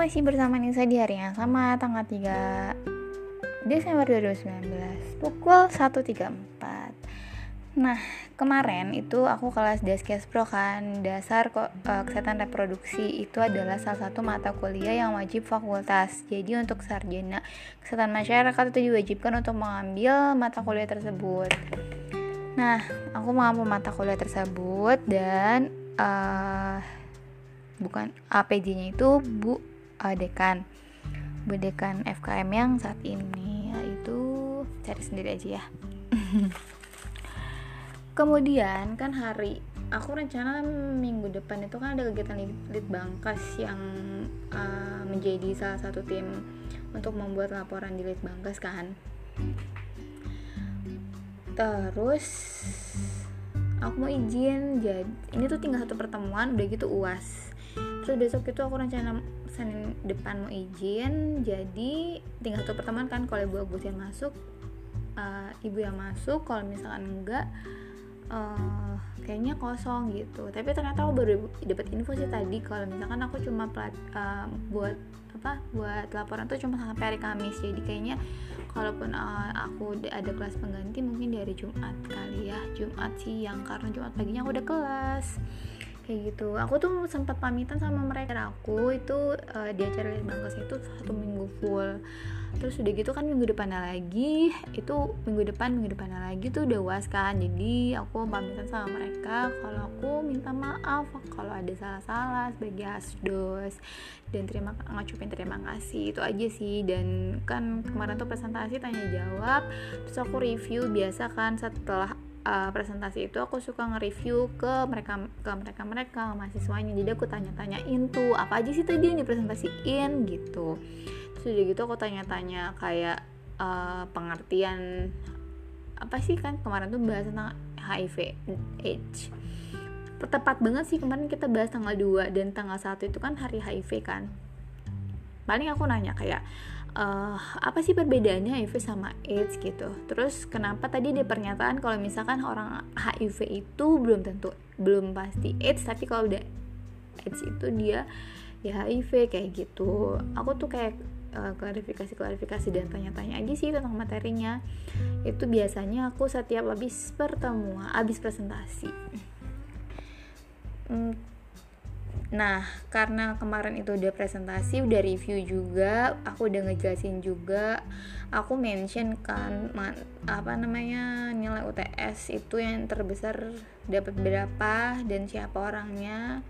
masih bersama Nisa di hari yang sama tanggal 3 Desember 2019 pukul 1.34 Nah kemarin itu aku kelas Deskes Pro kan Dasar uh, kesehatan reproduksi itu adalah salah satu mata kuliah yang wajib fakultas. Jadi untuk sarjana kesehatan masyarakat itu diwajibkan untuk mengambil mata kuliah tersebut. Nah aku mengambil mata kuliah tersebut dan uh, bukan APJ-nya itu Bu uh, dekan dekan FKM yang saat ini yaitu cari sendiri aja ya. Kemudian kan hari aku rencana minggu depan itu kan ada kegiatan lead bangkas yang uh, menjadi salah satu tim untuk membuat laporan di lead bangkas kan. Terus aku mau izin jadi ini tuh tinggal satu pertemuan udah gitu uas terus besok itu aku rencana Senin depan mau izin jadi tinggal satu pertemuan kan kalau ibu Agus yang masuk uh, ibu yang masuk kalau misalkan enggak uh, kayaknya kosong gitu. Tapi ternyata aku baru dapat info sih tadi kalau misalkan aku cuma plat, uh, buat apa buat laporan tuh cuma sampai hari Kamis. Jadi kayaknya kalaupun uh, aku ada kelas pengganti mungkin dari Jumat kali ya Jumat siang. Karena Jumat paginya aku udah kelas kayak gitu. Aku tuh sempat pamitan sama mereka. Aku itu uh, di acara bangkas itu satu minggu full. Terus udah gitu kan minggu depannya lagi itu minggu depan minggu depannya lagi tuh udah was kan. Jadi aku pamitan sama mereka. Kalau aku minta maaf kalau ada salah-salah sebagai asdos. Dan terima ngacupin terima kasih itu aja sih. Dan kan kemarin tuh presentasi tanya jawab terus aku review biasa kan setelah uh, presentasi itu aku suka nge-review ke mereka ke mereka mereka mahasiswanya. Jadi aku tanya-tanyain tuh apa aja sih tadi yang dipresentasiin? Gitu. Terus udah gitu aku tanya-tanya kayak uh, pengertian apa sih kan kemarin tuh bahas tentang HIV AIDS tepat banget sih kemarin kita bahas tanggal 2 dan tanggal 1 itu kan hari HIV kan. Paling aku nanya kayak uh, apa sih perbedaannya HIV sama AIDS gitu? Terus kenapa tadi di pernyataan kalau misalkan orang HIV itu belum tentu belum pasti AIDS tapi kalau udah AIDS itu dia ya HIV kayak gitu. Aku tuh kayak uh, klarifikasi klarifikasi dan tanya-tanya aja sih tentang materinya. Itu biasanya aku setiap habis pertemuan habis presentasi. Hmm, Nah, karena kemarin itu udah presentasi, udah review juga, aku udah ngejelasin juga, aku mention kan apa namanya nilai UTS itu yang terbesar dapat berapa dan siapa orangnya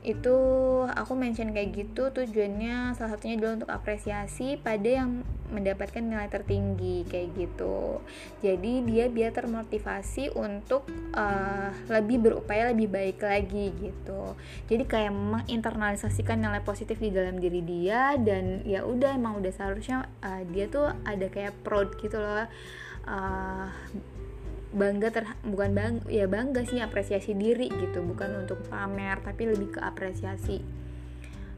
itu aku mention kayak gitu tujuannya salah satunya adalah untuk apresiasi pada yang mendapatkan nilai tertinggi kayak gitu. Jadi dia biar termotivasi untuk uh, lebih berupaya lebih baik lagi gitu. Jadi kayak menginternalisasikan nilai positif di dalam diri dia dan ya udah emang udah seharusnya uh, dia tuh ada kayak proud gitu loh uh, bangga ter bukan bang ya bangga sih apresiasi diri gitu bukan untuk pamer tapi lebih ke apresiasi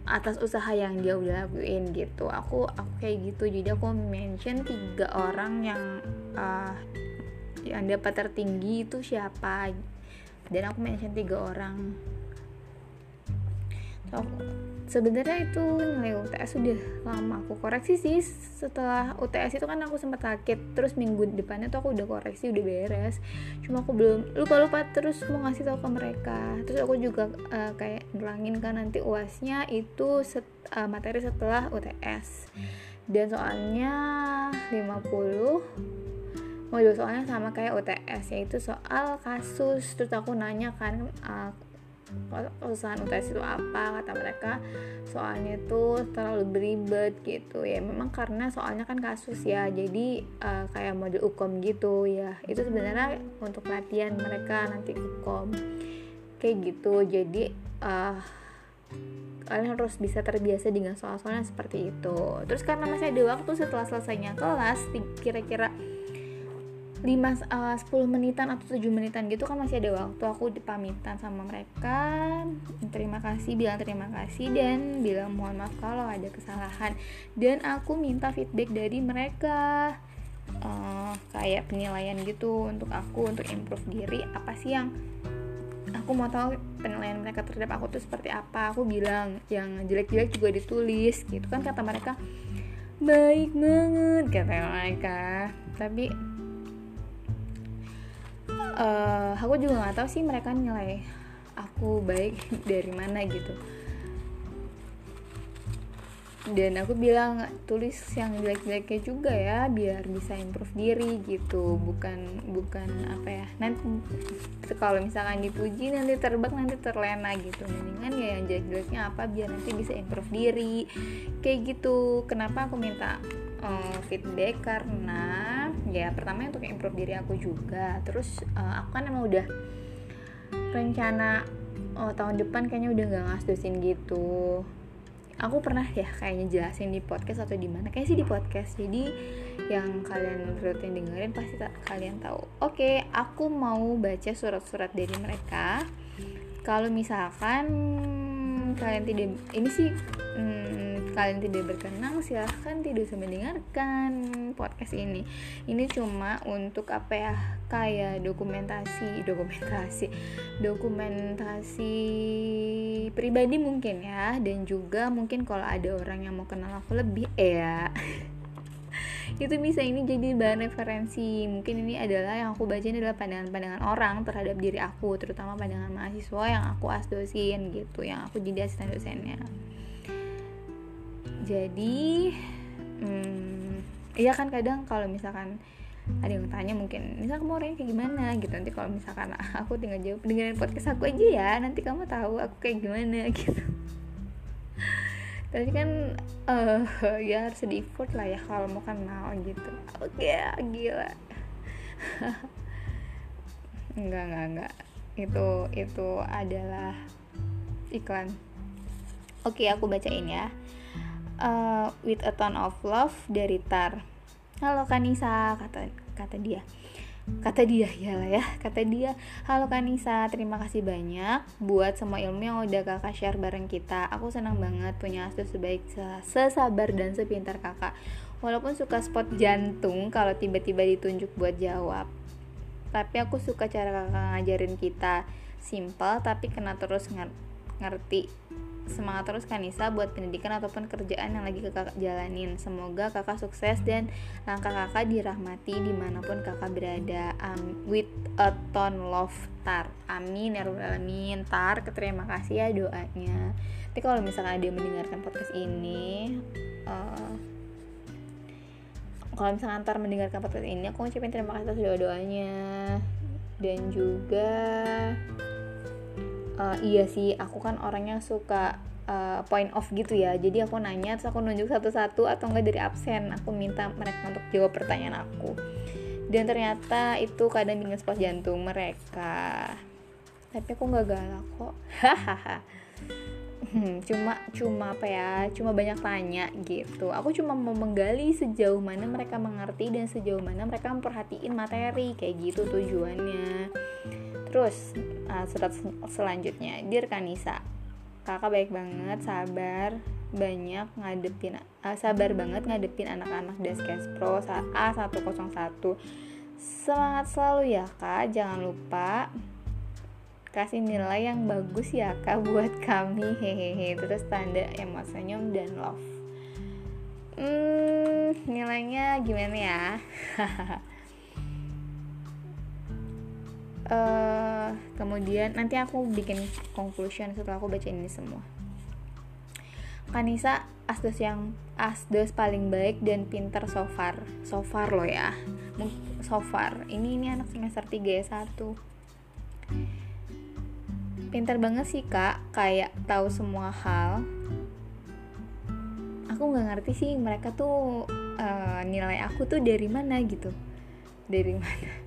atas usaha yang dia udah lakuin gitu. Aku aku kayak gitu jadi aku mention tiga orang yang uh, yang dapat tertinggi itu siapa. Dan aku mention tiga orang. So, sebenarnya itu nilai UTS sudah lama aku koreksi sih. Setelah UTS itu kan aku sempat sakit. Terus minggu depannya tuh aku udah koreksi udah beres. Cuma aku belum lupa lupa terus mau ngasih tahu ke mereka. Terus aku juga uh, kayak nerangin kan nanti uasnya itu set, uh, materi setelah UTS dan soalnya 50 modul soalnya sama kayak UTS yaitu soal kasus. Terus aku nanya kan uh, usaha UTS itu apa kata mereka soalnya itu terlalu beribet gitu. Ya memang karena soalnya kan kasus ya jadi uh, kayak model ukom gitu ya. Itu sebenarnya untuk latihan mereka nanti ukom kayak gitu jadi uh, kalian harus bisa terbiasa dengan soal-soalnya seperti itu. Terus karena masih ada waktu setelah selesainya kelas kira-kira 5 uh, 10 menitan atau 7 menitan gitu kan masih ada waktu aku dipamitan sama mereka. Terima kasih bilang terima kasih dan bilang mohon maaf kalau ada kesalahan. Dan aku minta feedback dari mereka. Uh, kayak penilaian gitu untuk aku untuk improve diri. Apa sih yang aku mau tahu penilaian mereka terhadap aku tuh seperti apa? Aku bilang yang jelek-jelek juga ditulis gitu kan kata mereka. Baik banget kata mereka. Tapi uh, aku juga nggak tahu sih mereka nilai aku baik dari mana gitu. Dan aku bilang tulis yang jelek-jeleknya juga ya biar bisa improve diri gitu. Bukan bukan apa ya nanti kalau misalkan dipuji nanti terbang nanti terlena gitu. Mendingan ya yang jelek-jeleknya apa biar nanti bisa improve diri. Kayak gitu. Kenapa aku minta uh, feedback karena ya pertama untuk improve diri aku juga. Terus uh, aku kan emang udah rencana oh, tahun depan kayaknya udah gak ngasdusin gitu. Aku pernah ya kayaknya jelasin di podcast atau di mana kayak sih di podcast. Jadi yang kalian rutin dengerin pasti tak, kalian tahu. Oke okay, aku mau baca surat-surat dari mereka. Kalau misalkan kalian tidak ini sih hmm, kalian tidak berkenan silahkan tidak usah mendengarkan podcast ini. Ini cuma untuk apa ya kayak dokumentasi dokumentasi dokumentasi pribadi mungkin ya dan juga mungkin kalau ada orang yang mau kenal aku lebih ya itu bisa ini jadi bahan referensi. Mungkin ini adalah yang aku baca ini adalah pandangan-pandangan orang terhadap diri aku terutama pandangan mahasiswa yang aku asdosin gitu yang aku jadi asisten dosennya. Jadi hmm, iya kan kadang kalau misalkan ada yang tanya mungkin misal kamu orangnya kayak gimana? Gitu. Nanti kalau misalkan aku tinggal jawab dengerin podcast aku aja ya nanti kamu tahu aku kayak gimana gitu tapi kan uh, ya harus di effort lah ya kalau mau kenal gitu. Oke okay, gila. Enggak enggak enggak. Itu itu adalah iklan. Oke okay, aku bacain ya. Uh, with a ton of love dari Tar. Halo Kanisa kata kata dia kata dia ya lah ya kata dia. Halo Kanisa terima kasih banyak buat semua ilmu yang udah kakak share bareng kita. Aku senang banget punya astu sebaik sesabar dan sepintar kakak. Walaupun suka spot jantung kalau tiba-tiba ditunjuk buat jawab. Tapi aku suka cara kakak ngajarin kita. Simple tapi kena terus ngerti semangat terus Kanisa buat pendidikan ataupun kerjaan yang lagi kakak jalanin. Semoga kakak sukses dan langkah kakak dirahmati di mana pun kakak berada. Um, with a ton love tar. Amin ya alamin. Tar terima kasih ya doanya. Tapi kalau misalkan ada yang mendengarkan podcast ini uh, kalau misalkan antar mendengarkan podcast ini aku ngucapin terima kasih atas doa doanya dan juga uh, iya sih aku kan orangnya suka uh, point off gitu ya. Jadi aku nanya terus aku nunjuk satu-satu atau enggak dari absen aku minta mereka untuk jawab pertanyaan aku. Dan ternyata itu kadang bikin spot jantung mereka. Tapi aku nggak galak kok. Hahaha. Hmm, cuma cuma apa ya cuma banyak tanya gitu. Aku cuma mau menggali sejauh mana mereka mengerti dan sejauh mana mereka memperhatiin materi kayak gitu tujuannya Terus uh, surat selanjutnya, Dear Kanisa, kakak baik banget, sabar, banyak ngadepin, uh, sabar banget ngadepin anak-anak Deskes Pro A101. Semangat selalu ya kak, jangan lupa kasih nilai yang bagus ya kak buat kami. Hehehe. Terus tanda emot senyum dan love. Hmm nilainya gimana ya uh, kemudian nanti aku bikin conclusion setelah aku baca ini semua. Kanisa asdos yang asdos paling baik dan pinter so far. So far lo ya. So far. Ini ini anak semester 3 ya satu. Pinter banget sih kak. Kayak tahu semua hal. Aku nggak ngerti sih mereka tuh uh, nilai aku tuh dari mana gitu. Dari mana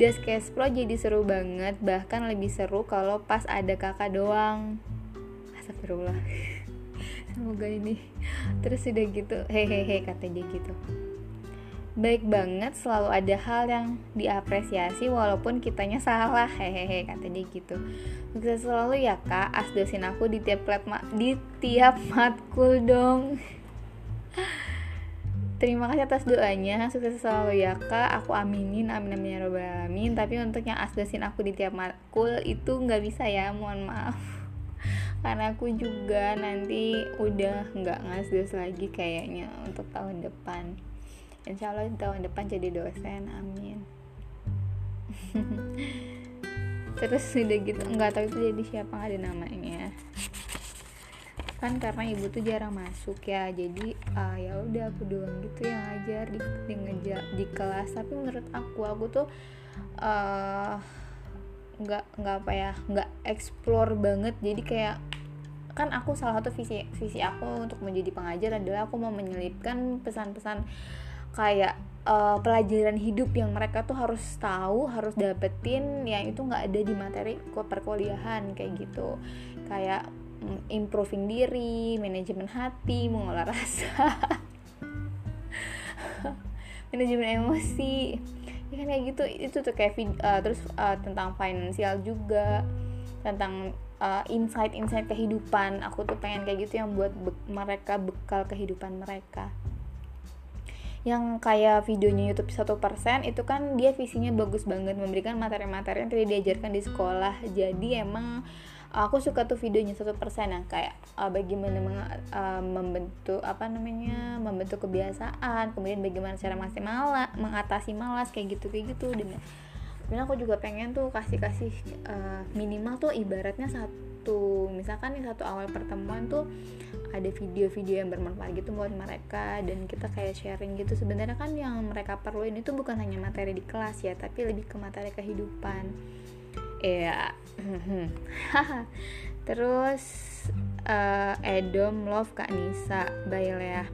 Deskes Pro jadi seru banget bahkan lebih seru kalau pas ada kakak doang. Astagfirullah. Semoga ini terus udah gitu. Hehehe kata dia gitu. Baik banget selalu ada hal yang diapresiasi walaupun kitanya salah. Hehehe kata dia gitu. Sukses selalu ya kak. Asdosin aku di tiap di tiap matkul dong Terima kasih atas doanya, sukses selalu ya kak. Aku aminin, amin amin ya robbal alamin. Tapi untuk yang asdosin aku di tiap makul itu nggak bisa ya, mohon maaf. Karena aku juga nanti udah nggak ngasdos lagi kayaknya untuk tahun depan. Insya Allah tahun depan jadi dosen, amin. Terus udah gitu nggak tahu itu jadi siapa nggak ada namanya kan karena ibu tuh jarang masuk ya jadi uh, ya udah aku doang gitu yang ngajar di di, ngeja, di kelas. Tapi menurut aku aku tuh uh, nggak nggak apa ya nggak explore banget. Jadi kayak kan aku salah satu visi visi aku untuk menjadi pengajar adalah aku mau menyelipkan pesan-pesan kayak uh, pelajaran hidup yang mereka tuh harus tahu harus dapetin yang itu nggak ada di materi perkuliahan kayak gitu. Kayak improving diri, manajemen hati, mengolah rasa, manajemen emosi, ya kan kayak gitu itu tuh kayak uh, terus uh, tentang finansial juga, tentang uh, insight-insight kehidupan. Aku tuh pengen kayak gitu yang buat be mereka bekal kehidupan mereka. Yang kayak videonya YouTube satu persen itu kan dia visinya bagus banget. Memberikan materi-materi yang tidak diajarkan di sekolah. Jadi emang aku suka tuh videonya satu persen yang kayak uh, bagaimana meng, uh, membentuk apa namanya membentuk kebiasaan kemudian bagaimana cara masih malas mengatasi malas kayak gitu kayak gitu dan dan aku juga pengen tuh kasih kasih uh, minimal tuh ibaratnya satu misalkan nih satu awal pertemuan tuh ada video-video yang bermanfaat gitu buat mereka dan kita kayak sharing gitu. Sebenarnya kan yang mereka perluin itu bukan hanya materi di kelas ya tapi lebih ke materi kehidupan ya terus uh, Edom love Kak Nisa bye ya.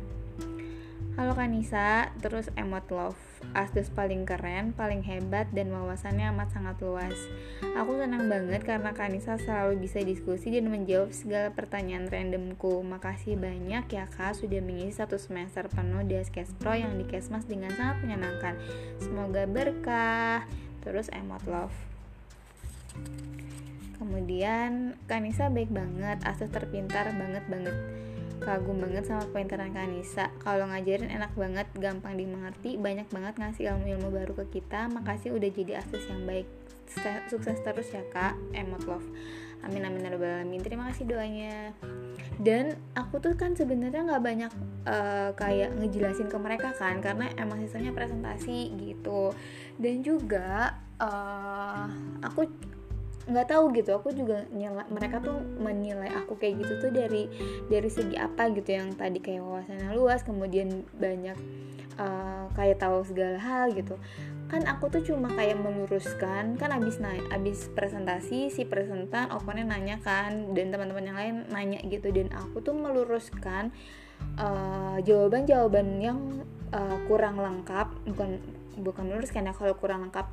Halo Kak Nisa, terus emot love. Asdos paling keren, paling hebat, dan wawasannya amat sangat luas. Aku senang banget karena Kak Nisa selalu bisa diskusi dan menjawab segala pertanyaan randomku. Makasih banyak ya Kak sudah mengisi satu semester penuh di SKS Pro yang di Kesmas dengan sangat menyenangkan. Semoga berkah. Terus emot love kemudian Kanisa baik banget asal terpintar banget banget kagum banget sama kepintaran Kanisa. Kalau ngajarin enak banget gampang dimengerti banyak banget ngasih ilmu-ilmu baru ke kita. Makasih udah jadi asus yang baik. Sukses terus ya kak. Emot love. Amin amin ya alamin. Terima kasih doanya. Dan aku tuh kan sebenarnya nggak banyak uh, kayak ngejelasin ke mereka kan karena emang sisanya presentasi gitu. Dan juga uh, aku nggak tahu gitu. Aku juga nyela mereka tuh menilai aku kayak gitu tuh dari dari segi apa gitu yang tadi kayak wawasannya luas kemudian banyak uh, kayak tahu segala hal gitu. Kan aku tuh cuma kayak meluruskan kan abis naik abis presentasi si presentan oponnya nanya kan dan teman-teman yang lain nanya gitu. Dan aku tuh meluruskan uh, jawaban-jawaban yang uh, kurang lengkap bukan bukan meluruskan ya kalau kurang lengkap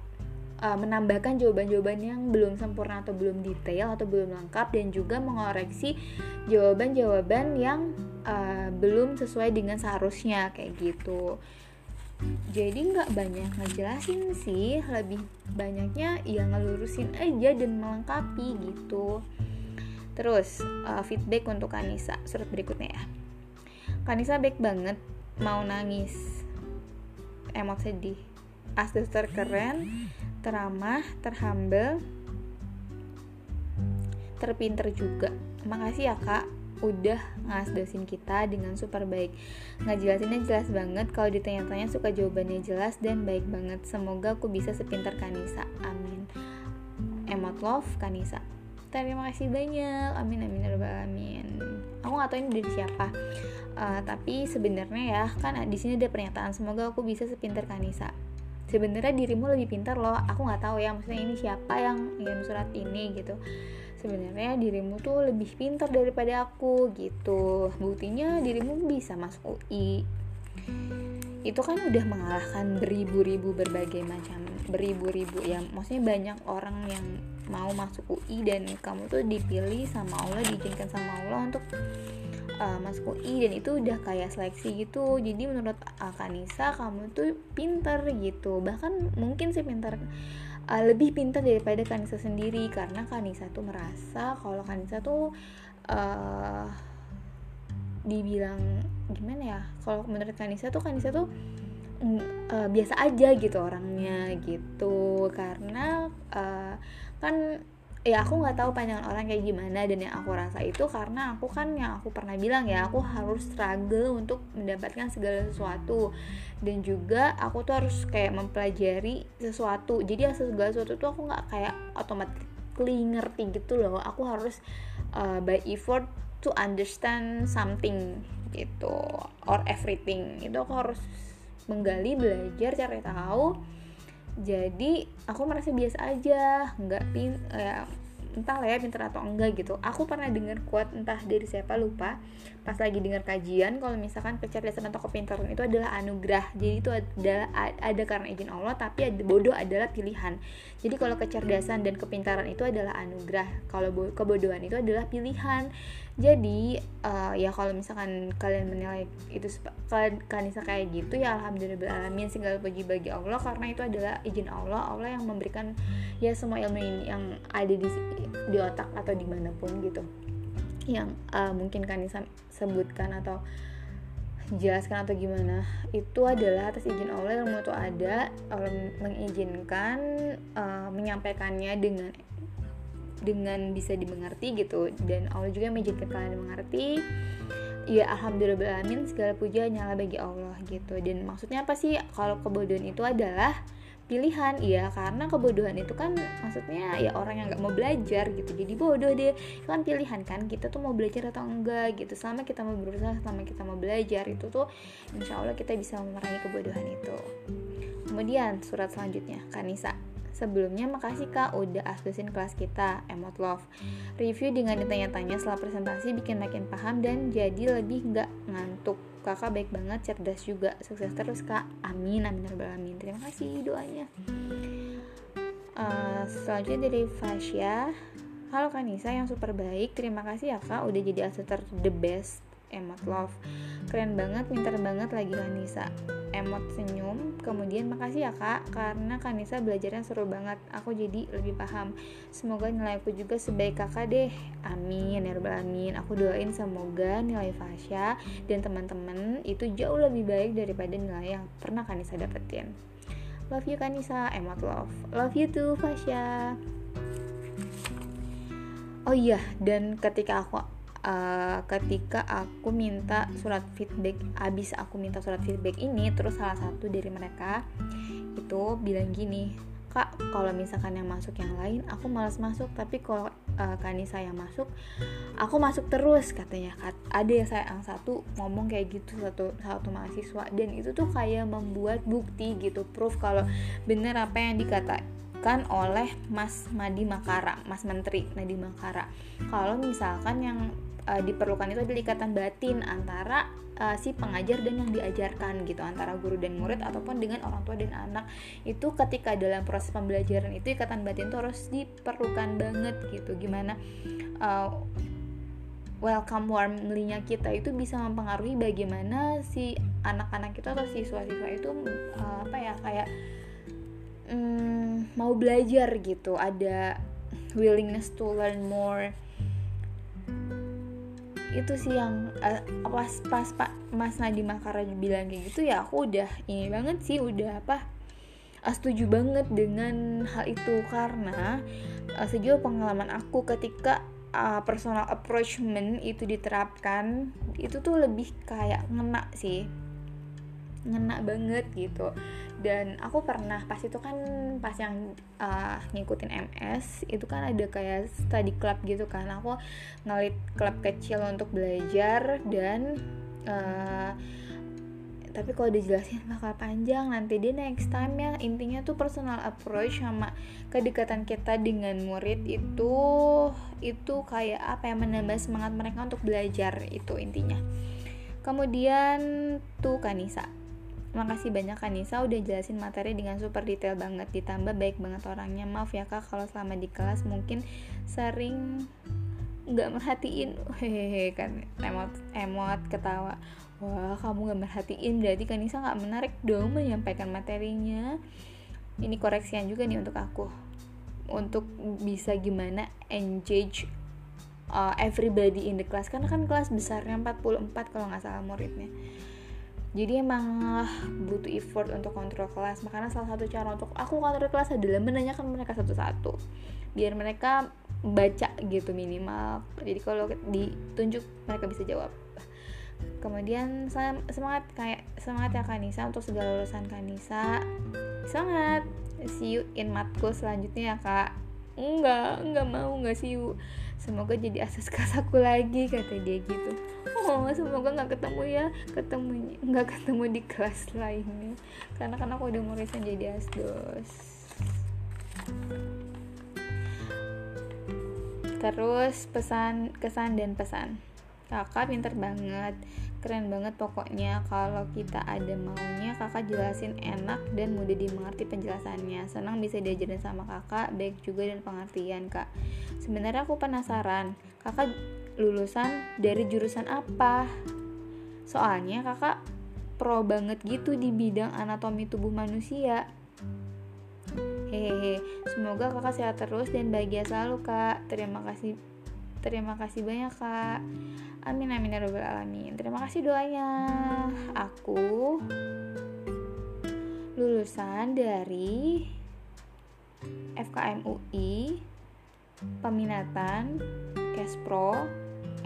uh, menambahkan jawaban-jawaban yang belum sempurna atau belum detail atau belum lengkap dan juga mengoreksi jawaban-jawaban yang uh, belum sesuai dengan seharusnya kayak gitu. Jadi nggak banyak ngejelasin sih lebih banyaknya ya ngelurusin aja dan melengkapi gitu. Terus uh, feedback untuk Kanisa surat berikutnya ya. Kanisa baik banget mau nangis. Emot sedih. Astuster keren teramah, terhambel, terpinter juga. Makasih ya kak, udah ngasdosin kita dengan super baik. Ngajelasinnya jelas banget, kalau ditanya-tanya suka jawabannya jelas dan baik banget. Semoga aku bisa sepintar Kanisa. Amin. Emot love Kanisa. Terima kasih banyak. Amin amin amin. Aku gak tahu ini dari siapa. Uh, tapi sebenarnya ya kan di sini ada pernyataan semoga aku bisa sepintar Kanisa sebenarnya dirimu lebih pintar loh. Aku nggak tahu ya maksudnya ini siapa yang ngirim surat ini gitu. Sebenarnya dirimu tuh lebih pintar daripada aku gitu. Buktinya dirimu bisa masuk UI itu kan udah mengalahkan beribu-ribu berbagai macam beribu-ribu ya. Maksudnya banyak orang yang mau masuk UI dan kamu tuh dipilih sama Allah diizinkan sama Allah untuk uh, masuk UI dan itu udah kayak seleksi gitu. Jadi menurut uh, Kanisa kamu tuh pinter gitu. Bahkan mungkin sih pinter uh, lebih pintar daripada Kanisa sendiri. Karena Kanisa tuh merasa kalau Kanisa tuh uh, dibilang gimana ya? Kalau menurut Kanisa tuh Kanisa tuh uh, biasa aja gitu orangnya gitu. Karena uh, kan ya aku nggak tahu pandangan orang kayak gimana dan yang aku rasa itu karena aku kan yang aku pernah bilang ya aku harus struggle untuk mendapatkan segala sesuatu. Dan juga aku tuh harus kayak mempelajari sesuatu. Jadi segala sesuatu tuh aku nggak kayak automatically ngerti gitu loh. Aku harus uh, by effort to understand something gitu or everything. Itu aku harus menggali belajar cari tahu jadi aku merasa biasa aja nggak pin ya entah lah ya pinter atau enggak gitu. Aku pernah dengar quote entah dari siapa lupa. Pas lagi dengar kajian kalau misalkan kecerdasan atau kepintaran itu adalah anugerah. Jadi itu adalah ada karena izin Allah tapi bodoh adalah pilihan. Jadi kalau kecerdasan dan kepintaran itu adalah anugerah. Kalau kebodohan itu adalah pilihan jadi uh, ya kalau misalkan kalian menilai itu kanisa kayak gitu ya alhamdulillah alamin segala puji bagi Allah karena itu adalah izin Allah Allah yang memberikan ya semua ilmu ini yang ada di di otak atau di mana pun gitu. Yang uh, mungkin kanisa sebutkan atau jelaskan atau gimana itu adalah atas izin Allah ilmu itu ada Allah mengizinkan uh, menyampaikannya dengan dengan bisa dimengerti gitu. Dan Allah juga mengizinkan kalian mengerti. Ya alhamdulillah alamin segala puja nyala bagi Allah gitu. Dan maksudnya apa sih? Kalau kebodohan itu adalah pilihan. Iya karena kebodohan itu kan maksudnya ya orang yang nggak mau belajar gitu. Jadi bodoh deh. Itu kan pilihan kan? Kita tuh mau belajar atau enggak gitu. Selama kita mau berusaha selama kita mau belajar itu tuh insya Allah kita bisa memerangi kebodohan itu. Kemudian surat selanjutnya Kanisa Sebelumnya makasih kak udah aksesin kelas kita, Emot Love. Review dengan ditanya-tanya setelah presentasi bikin makin paham dan jadi lebih nggak ngantuk. Kakak baik banget, cerdas juga, sukses terus kak. Amin, amin, amin. Terima kasih doanya. Uh, selanjutnya dari Fasya. Halo Kanisa yang super baik, terima kasih ya kak udah jadi asisten the best emot love. Keren banget pinter banget lagi Kanisa. Emot senyum. Kemudian makasih ya kak karena Kanisa belajarnya seru banget. Aku jadi lebih paham. Semoga nilai aku juga sebaik kakak deh. Amin ya amin aku doain semoga nilai Fasya dan teman-teman itu jauh lebih baik daripada nilai yang pernah Kanisa dapetin. Love you Kanisa. Emot love. Love you too Fasya. Oh iya, dan ketika aku uh, ketika aku minta surat feedback abis aku minta surat feedback ini terus salah satu dari mereka itu bilang gini kak kalau misalkan yang masuk yang lain aku malas masuk tapi kalau uh, Kanisa yang masuk aku masuk terus katanya. Ada yang saya yang satu ngomong kayak gitu satu satu mahasiswa dan itu tuh kayak membuat bukti gitu proof kalau bener apa yang dikatakan oleh Mas Madi Makara Mas Menteri Madi Makara. Kalau misalkan yang uh, diperlukan itu adalah ikatan batin antara uh, si pengajar dan yang diajarkan gitu antara guru dan murid ataupun dengan orang tua dan anak. Itu ketika dalam proses pembelajaran itu ikatan batin itu harus diperlukan banget gitu. Gimana uh, welcome warmly-nya kita itu bisa mempengaruhi bagaimana si anak-anak itu atau siswa-siswa itu apa ya kayak um, mau belajar gitu. Ada willingness to learn more itu sih yang uh, pas pas pak Mas Nadi Makara bilang kayak gitu ya aku udah ini banget sih udah apa uh, setuju banget dengan hal itu. Karena uh, sejauh pengalaman aku ketika uh, personal approachment itu diterapkan itu tuh lebih kayak ngena sih. Ngena banget gitu dan aku pernah pas itu kan pas yang uh, ngikutin MS itu kan ada kayak study club gitu kan. Aku ngelit klub kecil untuk belajar dan uh, tapi kalau dijelasin bakal panjang nanti dia next time ya. Intinya tuh personal approach sama kedekatan kita dengan murid itu itu kayak apa yang menambah semangat mereka untuk belajar itu intinya. Kemudian tuh Kanisa Makasih banyak Kanisa udah jelasin materi dengan super detail banget. Ditambah baik banget orangnya. Maaf ya kak kalau selama di kelas mungkin sering nggak merhatiin. Hehehe kan emot emot ketawa. Wah kamu nggak merhatiin berarti Kanisa nggak menarik dong menyampaikan materinya. Ini koreksian juga nih untuk aku. Untuk bisa gimana engage uh, everybody in the class. Karena kan kelas besarnya 44 kalau nggak salah muridnya jadi emang butuh effort untuk kontrol kelas. Makanya salah satu cara untuk aku kontrol kelas adalah menanyakan mereka satu-satu. Biar mereka baca gitu minimal. Jadi kalau ditunjuk mereka bisa jawab. Kemudian semangat kayak semangat ya Kanisa untuk segala lulusan Kanisa. Semangat! See you in matkul selanjutnya ya kak. Enggak enggak mau enggak see you semoga jadi asas kelas aku lagi kata dia gitu. Oh semoga nggak ketemu ya ketemu nggak ketemu di kelas lainnya karena kan aku udah mau resign jadi asdos. Terus pesan kesan dan pesan kakak pinter banget keren banget pokoknya. Kalau kita ada maunya kakak jelasin enak dan mudah dimengerti penjelasannya. Senang bisa diajarin sama kakak baik juga dan pengertian kak. Sebenarnya aku penasaran kakak lulusan dari jurusan apa? Soalnya kakak pro banget gitu di bidang anatomi tubuh manusia. Hehehe semoga kakak sehat terus dan bahagia selalu kak. Terima kasih terima kasih banyak kak. Amin amin ya robbal alamin. Terima kasih doanya. Aku lulusan dari FKM UI peminatan Kespro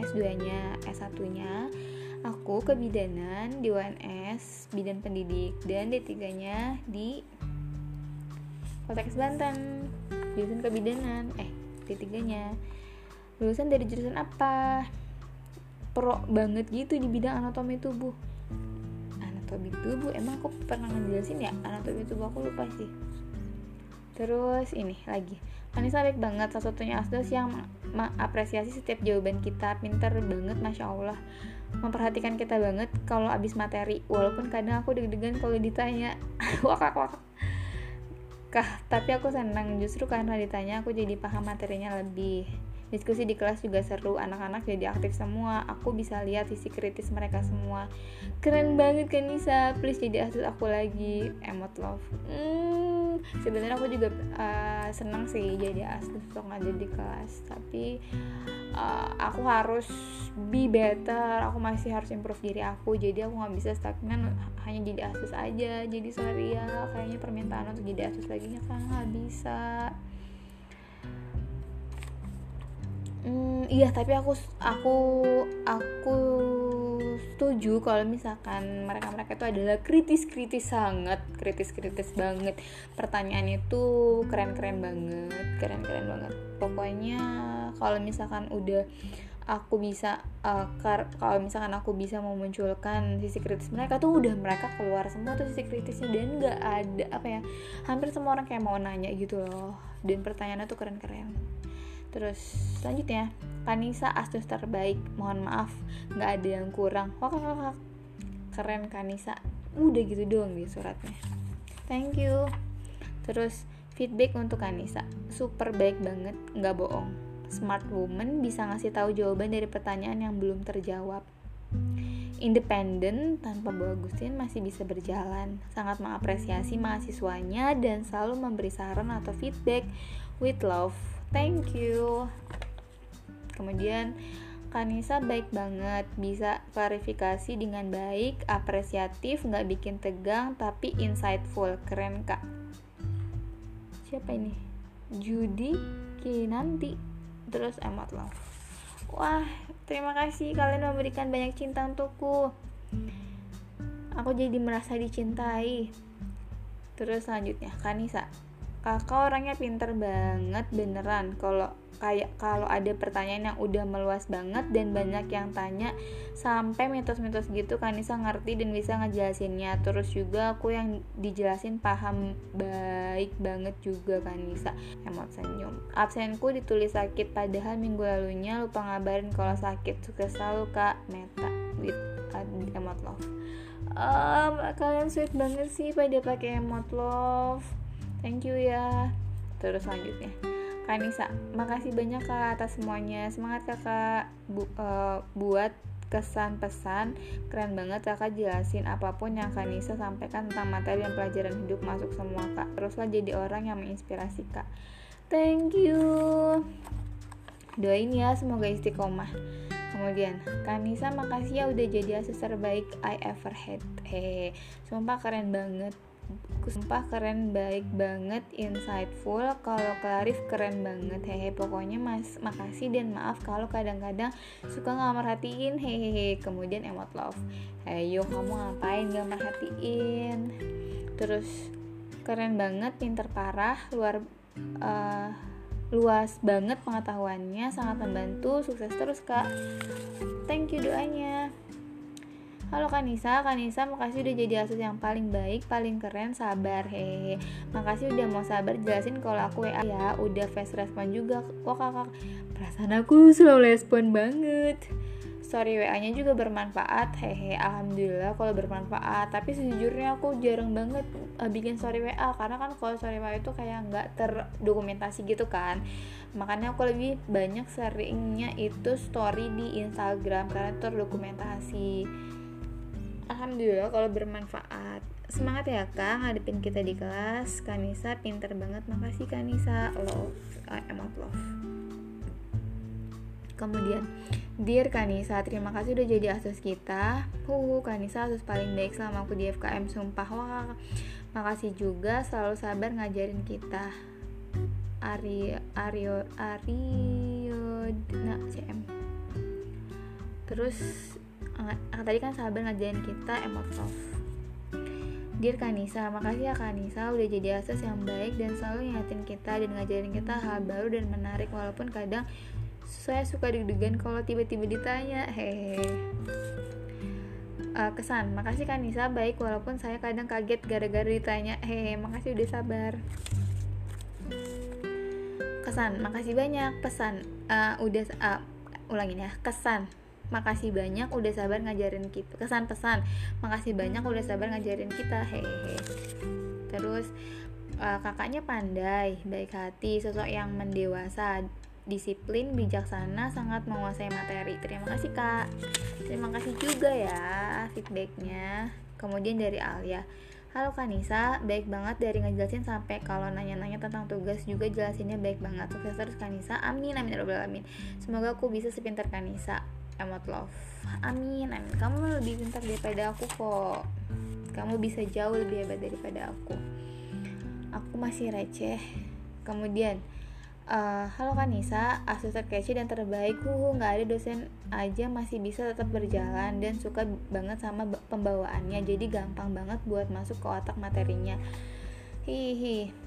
S2-nya, S1-nya aku kebidanan di UNS bidan pendidik dan D3-nya di Poltekkes Banten. Jurusan kebidanan eh D3-nya lulusan dari jurusan apa? Pro banget gitu di bidang anatomi tubuh. Anatomi tubuh? Emang aku pernah ngejelasin ya? Anatomi tubuh aku lupa sih. Terus ini lagi. Anissa baik banget salah satunya Asdos yang mengapresiasi setiap jawaban kita. Pintar banget Masya Allah. Memperhatikan kita banget kalau abis materi. Walaupun kadang aku deg-degan kalau ditanya. Wakak wakak. Kah tapi aku senang. Justru karena ditanya aku jadi paham materinya lebih Diskusi di kelas juga seru, anak-anak jadi aktif semua. Aku bisa lihat sisi kritis mereka semua. Keren banget kan Nisa, please jadi asus aku lagi. Emot love. Hmm, sebenarnya aku juga uh, senang sih jadi asus untuk ngajar di kelas, tapi uh, aku harus be better. Aku masih harus improve diri aku. Jadi aku nggak bisa stagnan hanya jadi asus aja. Jadi sorry ya, kayaknya permintaan untuk jadi asus lagi kan nggak bisa. Hmm, iya tapi aku aku aku setuju kalau misalkan mereka-mereka itu adalah kritis-kritis sangat, kritis-kritis banget. Pertanyaan itu keren-keren banget, keren-keren banget. Pokoknya kalau misalkan udah aku bisa uh, kalau misalkan aku bisa memunculkan sisi kritis mereka tuh udah mereka keluar semua tuh sisi kritisnya dan nggak ada apa ya hampir semua orang kayak mau nanya gitu loh dan pertanyaannya tuh keren-keren terus selanjutnya Kanisa Astus terbaik. Mohon maaf nggak ada yang kurang. Wah kakak keren Kanisa. Udah gitu doang di suratnya. Thank you. Terus feedback untuk Kanisa. Super baik banget nggak bohong. Smart woman bisa ngasih tahu jawaban dari pertanyaan yang belum terjawab. Independen tanpa Bu Agustin masih bisa berjalan. Sangat mengapresiasi mahasiswanya dan selalu memberi saran atau feedback. With love thank you kemudian Kanisa baik banget, bisa klarifikasi dengan baik, apresiatif, nggak bikin tegang, tapi insightful, keren kak. Siapa ini? Judy Kinanti, terus emot love. Wah, terima kasih kalian memberikan banyak cinta untukku. Aku jadi merasa dicintai. Terus selanjutnya, Kanisa, kakak orangnya pinter banget beneran. Kalau kayak kalau ada pertanyaan yang udah meluas banget dan banyak yang tanya sampai mitos-mitos gitu Kanisa ngerti dan bisa ngejelasinnya. Terus juga aku yang dijelasin paham baik banget juga Kanisa emot senyum. Absenku ditulis sakit padahal minggu lalunya lupa ngabarin kalau sakit. Suka selalu kak. Meta. With emot love. Um, kalian sweet banget sih pada pakai emot love thank you ya. Terus selanjutnya. Kanisa makasih banyak kak atas semuanya. Semangat kakak. Bu, uh, buat kesan pesan keren banget kakak jelasin apa pun yang Kanisa sampaikan tentang materi dan pelajaran hidup masuk semua kak. Teruslah jadi orang yang menginspirasi kak. Thank you. Doain ya semoga istiqomah. Kemudian Kanisa makasih ya udah jadi asus terbaik I ever had. Hehe sumpah keren banget sumpah keren baik banget insightful. Kalau Clarif keren banget. Hehe pokoknya mas makasih dan maaf kalau kadang-kadang suka nggak merhatiin. Hehehe kemudian emot love. Ayo kamu ngapain nggak merhatiin? Terus keren banget pinter parah luar uh, luas banget pengetahuannya sangat membantu. Sukses terus kak. Thank you doanya Halo Kanisa, Kanisa makasih udah jadi asus yang paling baik, paling keren, sabar hehe Makasih udah mau sabar jelasin kalau aku WA ya Udah fast respon juga kok kakak. Perasaan aku selalu respon banget. Story WA-nya juga bermanfaat hehe alhamdulillah kalau bermanfaat. Tapi sejujurnya aku jarang banget uh, bikin story WA karena kan kalau story WA itu kayak nggak terdokumentasi gitu kan. Makanya aku lebih banyak seringnya itu story di Instagram karena terdokumentasi alhamdulillah kalau bermanfaat semangat ya kak ngadepin kita di kelas Kanisa pinter banget makasih Kanisa love uh, emot love kemudian Dear Kanisa, terima kasih udah jadi asus kita. Huhu, Kanisa asus paling baik selama aku di FKM sumpah. Wah, makasih juga selalu sabar ngajarin kita. Ari Ario Ario nah CM. Terus tadi kan sabar ngajarin kita emot love. Dear Kanisa, makasih ya Kanisa udah jadi asus yang baik dan selalu ngingetin kita dan ngajarin kita hal baru dan menarik walaupun kadang saya suka deg-degan kalau tiba-tiba ditanya. Hehe uh, kesan makasih kan Nisa baik walaupun saya kadang kaget gara-gara ditanya. Hehe makasih udah sabar. Kesan makasih banyak pesan. Uh, udah uh, ulangin ya kesan makasih banyak udah sabar ngajarin kita kesan pesan makasih banyak udah sabar ngajarin kita hehe terus uh, kakaknya pandai baik hati sosok yang mendewasa disiplin, bijaksana, sangat menguasai materi. Terima kasih kak. Terima kasih juga ya feedbacknya. Kemudian dari Alia. Halo Kanisa, baik banget dari ngejelasin sampai kalau nanya-nanya tentang tugas juga jelasinnya baik banget. Sukses terus Kanisa. Amin amin ya alamin. Semoga aku bisa sepintar Kanisa. Emot love. Amin amin. Kamu lebih pintar daripada aku kok. Kamu bisa jauh lebih hebat daripada aku. Aku masih receh. Kemudian Uh, halo Kanisa, asus terkece dan terbaik Huhu, nggak ada dosen aja masih bisa tetap berjalan dan suka banget sama pembawaannya Jadi gampang banget buat masuk ke otak materinya Hihi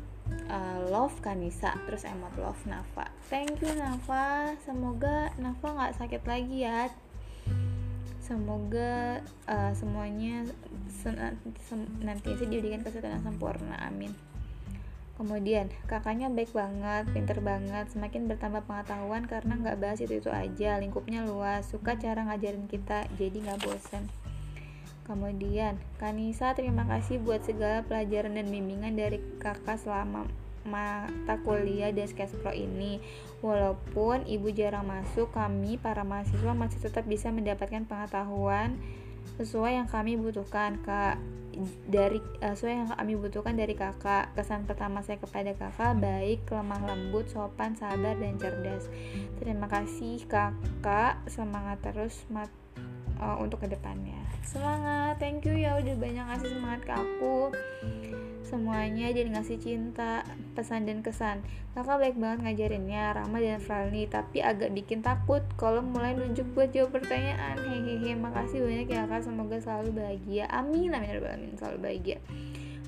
uh, Love Kanisa, terus emot love Nafa. Thank you Nafa, semoga Nafa nggak sakit lagi ya. Semoga uh, semuanya nanti sih diberikan kesehatan sempurna, amin. Kemudian, kakaknya baik banget, pinter banget, semakin bertambah pengetahuan karena nggak bahas itu-itu aja, lingkupnya luas, suka cara ngajarin kita, jadi nggak bosen. Kemudian, Kanisa terima kasih buat segala pelajaran dan bimbingan dari kakak selama mata kuliah dan Sketch Pro ini. Walaupun ibu jarang masuk, kami para mahasiswa masih tetap bisa mendapatkan pengetahuan sesuai yang kami butuhkan, Kak. Dari uh, sesuai yang kami butuhkan dari kakak. Kesan pertama saya kepada kakak baik lemah lembut sopan sabar dan cerdas. Terima kasih kakak. Semangat terus mat uh, untuk ke depannya. Semangat. Thank you ya udah banyak ngasih semangat ke aku. Semuanya jadi ngasih cinta pesan dan kesan. Kakak baik banget ngajarinnya ramah dan friendly tapi agak bikin takut kalau mulai nunjuk buat jawab pertanyaan. Hehehe makasih banyak ya kak. Semoga selalu bahagia. Amin amin amin. Selalu bahagia.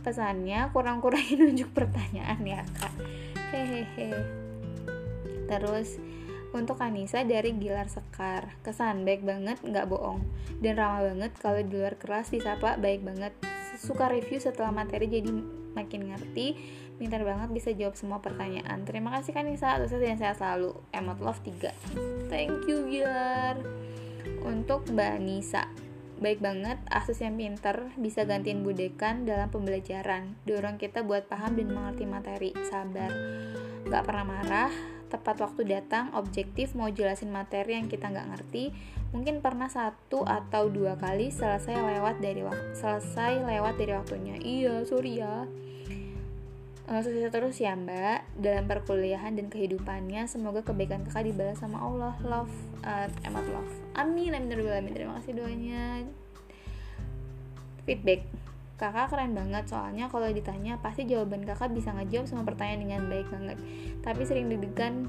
Pesannya kurang-kurangin nunjuk pertanyaan ya kak. Hehehe. Terus untuk Anissa dari Gilar Sekar. Kesan baik banget nggak bohong. Dan ramah banget kalau di luar kelas disapa baik banget. Suka review setelah materi jadi makin ngerti. Pintar banget bisa jawab semua pertanyaan. Terima kasih Kanisa sukses dan sehat selalu. Emot love 3 thank you Gilar. Untuk Mbak Nisa baik banget asus yang pinter bisa gantiin budekan dalam pembelajaran. Dorong kita buat paham dan mengerti materi. Sabar. Gak pernah marah tepat waktu datang, objektif, mau jelasin materi yang kita nggak ngerti, mungkin pernah satu atau dua kali selesai lewat dari waktu selesai lewat dari waktunya. Iya, sorry ya. uh, sukses terus ya mbak dalam perkuliahan dan kehidupannya. Semoga kebaikan kakak dibalas sama Allah. Love uh, emat love. Amin amin amin. Terima kasih doanya. Feedback kakak keren banget. Soalnya kalau ditanya pasti jawaban kakak bisa ngejawab semua pertanyaan dengan baik banget. Tapi sering deg-degan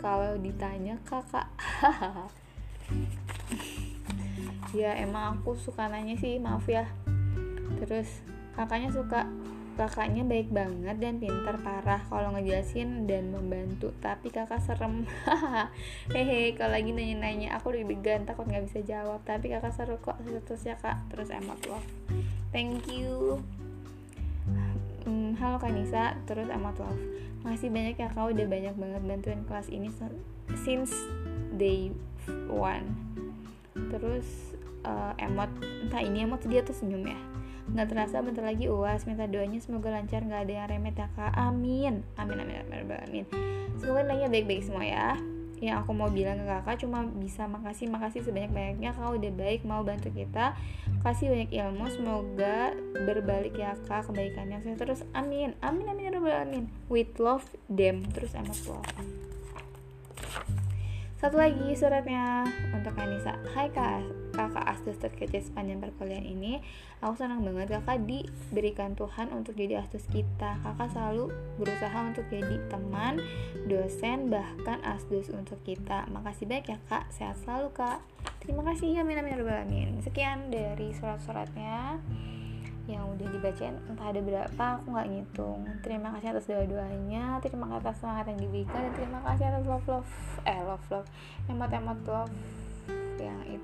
kalau ditanya kakak. Ya emang aku suka nanya sih maaf ya. Terus kakaknya suka kakaknya baik banget dan pintar parah kalau ngejelasin dan membantu. Tapi kakak serem. Hehe kalau lagi nanya-nanya aku deg-degan takut nggak bisa jawab. Tapi kakak seru kok terus ya kak. Terus emot love thank you. Hmm, halo Kanisa terus amat love masih banyak ya kau udah banyak banget bantuin kelas ini since day one. Terus uh, emot entah ini emot dia tuh senyum ya? Nggak terasa bentar lagi uas minta doanya semoga lancar nggak ada yang remet ya kak. Amin. Amin amin amin amin, amin. semoga nanya baik-baik semua ya yang aku mau bilang ke kakak cuma bisa makasih makasih sebanyak banyaknya kau udah baik mau bantu kita. Kasih banyak ilmu semoga berbalik ya kak kebaikannya. Saya terus amin amin amin ya amin with love them terus emas love satu lagi suratnya untuk Anissa. Hai kak, kakak Astus terkece sepanjang perkuliahan ini Aku senang banget kakak diberikan Tuhan untuk jadi Astus kita. Kakak selalu berusaha untuk jadi teman, dosen, bahkan Astus untuk kita. Makasih banyak ya kak, sehat selalu kak. Terima kasih, amin amin amin Sekian dari surat-suratnya yang udah dibacain. Entah ada berapa aku nggak ngitung. Terima kasih atas doa doanya terima kasih atas semangat yang diberikan. Dan terima kasih atas love love eh love love. Emot emot love yang itu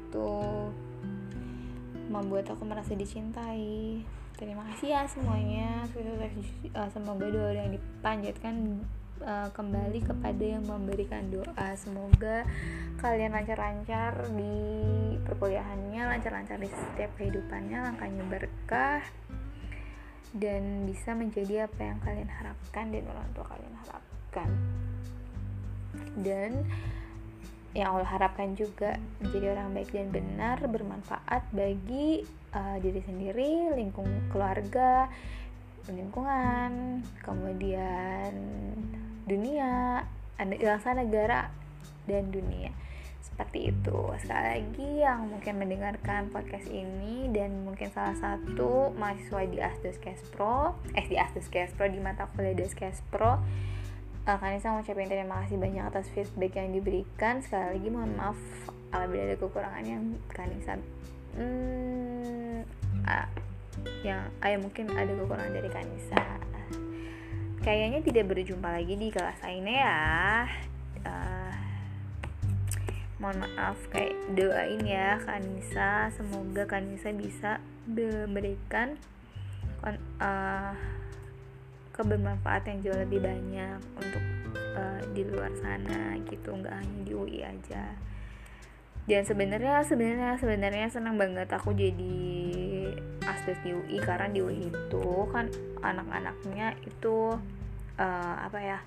membuat aku merasa dicintai. Terima kasih ya semuanya. Semoga doa yang dipanjatkan uh, kembali kepada yang memberikan doa. Semoga kalian lancar-lancar di perkuliahannya lancar-lancar di setiap kehidupannya langkahnya berkah dan bisa menjadi apa yang kalian harapkan dan orang tua kalian harapkan. Dan yang Allah harapkan juga menjadi orang baik dan benar bermanfaat bagi uh, diri sendiri, lingkung keluarga, lingkungan, kemudian dunia, bangsa negara dan dunia. Seperti itu. Sekali lagi yang mungkin mendengarkan podcast ini dan mungkin salah satu mahasiswa di Asdos Pro, eh di Asdos Pro di mata kuliah Asdos Pro, uh, Kanisa ngucapin terima kasih banyak atas feedback yang diberikan. Sekali lagi mohon maaf apabila ada kekurangan yang Kanisa hmm, uh, yang ayah mungkin ada kekurangan dari Kanisa kayaknya tidak berjumpa lagi di kelas lainnya ya. Uh, mohon maaf kayak doain ya Kanisa semoga Kanisa bisa memberikan uh, kebermanfaatan yang jauh lebih banyak untuk uh, di luar sana gitu nggak hanya di UI aja. Dan sebenarnya sebenarnya sebenarnya senang banget aku jadi aspek di UI karena di UI itu kan anak-anaknya itu uh, apa ya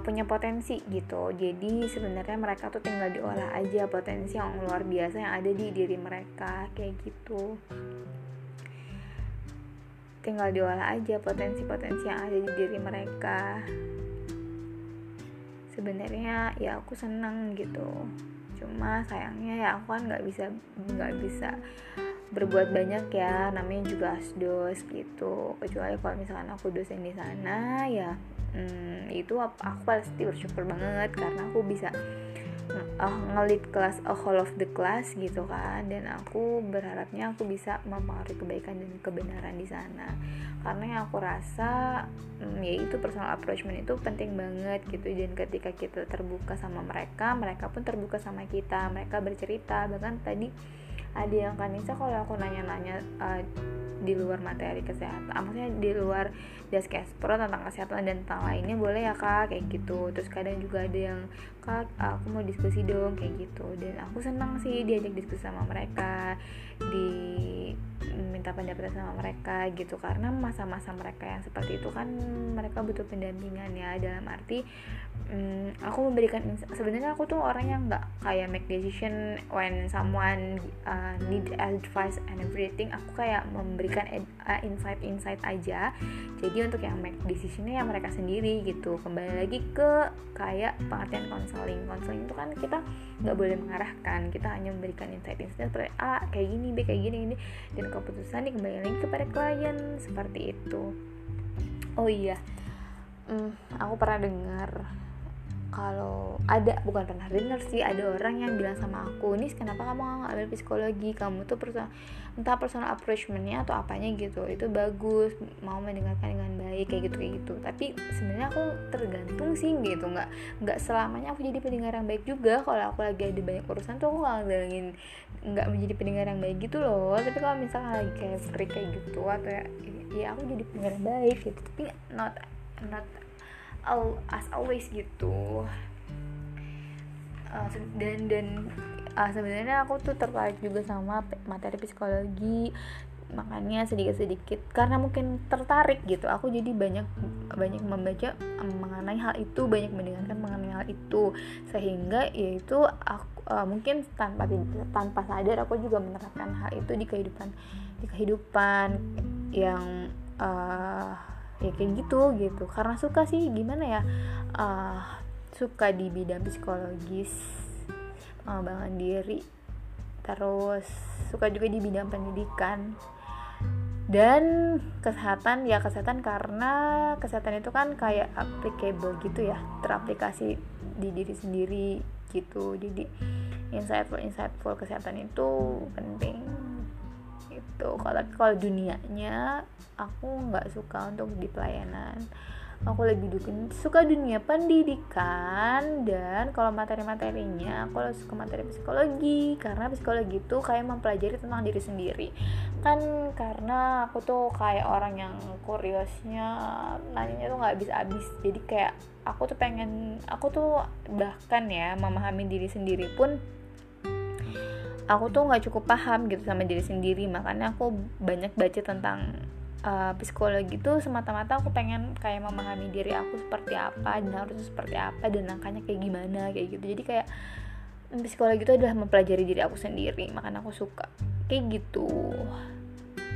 punya potensi gitu. Jadi sebenarnya mereka tuh tinggal diolah aja potensi yang luar biasa yang ada di diri mereka kayak gitu tinggal diolah aja potensi-potensi yang ada di diri mereka. Sebenarnya ya aku senang gitu. Cuma sayangnya ya aku kan nggak bisa nggak bisa berbuat banyak ya namanya juga asdos gitu. Kecuali kalau misalkan aku dosen di sana ya hmm, itu aku pasti bersyukur banget karena aku bisa uh, ngelit kelas a whole of the class gitu kan. Dan aku berharapnya aku bisa mempengaruhi kebaikan dan kebenaran di sana. Karena yang aku rasa um, ya itu personal approachment itu penting banget gitu. Dan ketika kita terbuka sama mereka mereka pun terbuka sama kita. Mereka bercerita bahkan tadi ada yang kan Nisa kalau aku nanya-nanya uh, di luar materi kesehatan ah, maksudnya di luar pro tentang kesehatan dan tentang lainnya boleh ya kak? Kayak gitu. Terus kadang juga ada yang kak aku mau diskusi dong kayak gitu. Dan aku senang sih diajak diskusi sama mereka di minta pendapat sama mereka gitu. Karena masa-masa mereka yang seperti itu kan mereka butuh pendampingan ya. Dalam arti um, aku memberikan sebenarnya aku tuh orang yang nggak kayak make decision when someone uh, need advice and everything. Aku kayak memberikan uh, insight insight aja. Jadi untuk yang make decisionnya ya mereka sendiri gitu. Kembali lagi ke kayak pengertian konseling konseling itu kan kita nggak boleh mengarahkan. Kita hanya memberikan insight insight seperti a kayak gini b kayak gini ini dan keputusan kembali lagi kepada klien seperti itu. Oh iya hmm, aku pernah dengar kalau ada bukan pernah dengar sih ada orang yang bilang sama aku nih kenapa kamu nggak ambil psikologi? Kamu tuh personal entah personal approachmentnya atau apanya gitu itu bagus mau mendengarkan dengan baik kayak gitu kayak gitu. Tapi sebenarnya aku tergantung sih gitu nggak nggak selamanya aku jadi pendengar yang baik juga. Kalau aku lagi ada banyak urusan tuh aku nggak ngedalangin nggak menjadi pendengar yang baik gitu loh. Tapi kalau misalnya lagi kayak free kayak gitu atau ya, ya aku jadi pendengar yang baik gitu. Tapi not not as always gitu. Uh, dan dan uh, sebenarnya aku tuh tertarik juga sama materi psikologi. Makanya sedikit-sedikit karena mungkin tertarik gitu aku jadi banyak banyak membaca mengenai hal itu banyak mendengarkan mengenai hal itu. Sehingga yaitu aku uh, mungkin tanpa tanpa sadar aku juga menerapkan hal itu di kehidupan di kehidupan yang uh, ya kayak gitu gitu. Karena suka sih gimana ya uh, suka di bidang psikologis pengembangan diri. Terus suka juga di bidang pendidikan. Dan kesehatan ya kesehatan karena kesehatan itu kan kayak applicable gitu ya teraplikasi di diri sendiri gitu. Jadi insightful insightful kesehatan itu penting itu kalau kalau dunianya aku nggak suka untuk di pelayanan. Aku lebih dukung suka dunia pendidikan dan kalau materi-materinya aku lebih suka materi psikologi. Karena psikologi itu kayak mempelajari tentang diri sendiri. Kan karena aku tuh kayak orang yang kuriosnya nanya tuh nggak habis-habis. Jadi kayak aku tuh pengen aku tuh bahkan ya memahami diri sendiri pun aku tuh nggak cukup paham gitu sama diri sendiri. Makanya aku banyak baca tentang uh, psikologi itu semata-mata aku pengen kayak memahami diri aku seperti apa dan harus seperti apa dan langkahnya kayak gimana kayak gitu. Jadi kayak mm, psikologi itu adalah mempelajari diri aku sendiri. Makanya aku suka. Kayak gitu.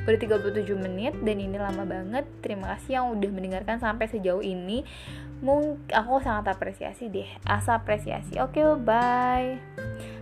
Udah 37 menit dan ini lama banget. Terima kasih yang udah mendengarkan sampai sejauh ini. Mungkin aku sangat apresiasi deh. Asa apresiasi. Oke okay, bye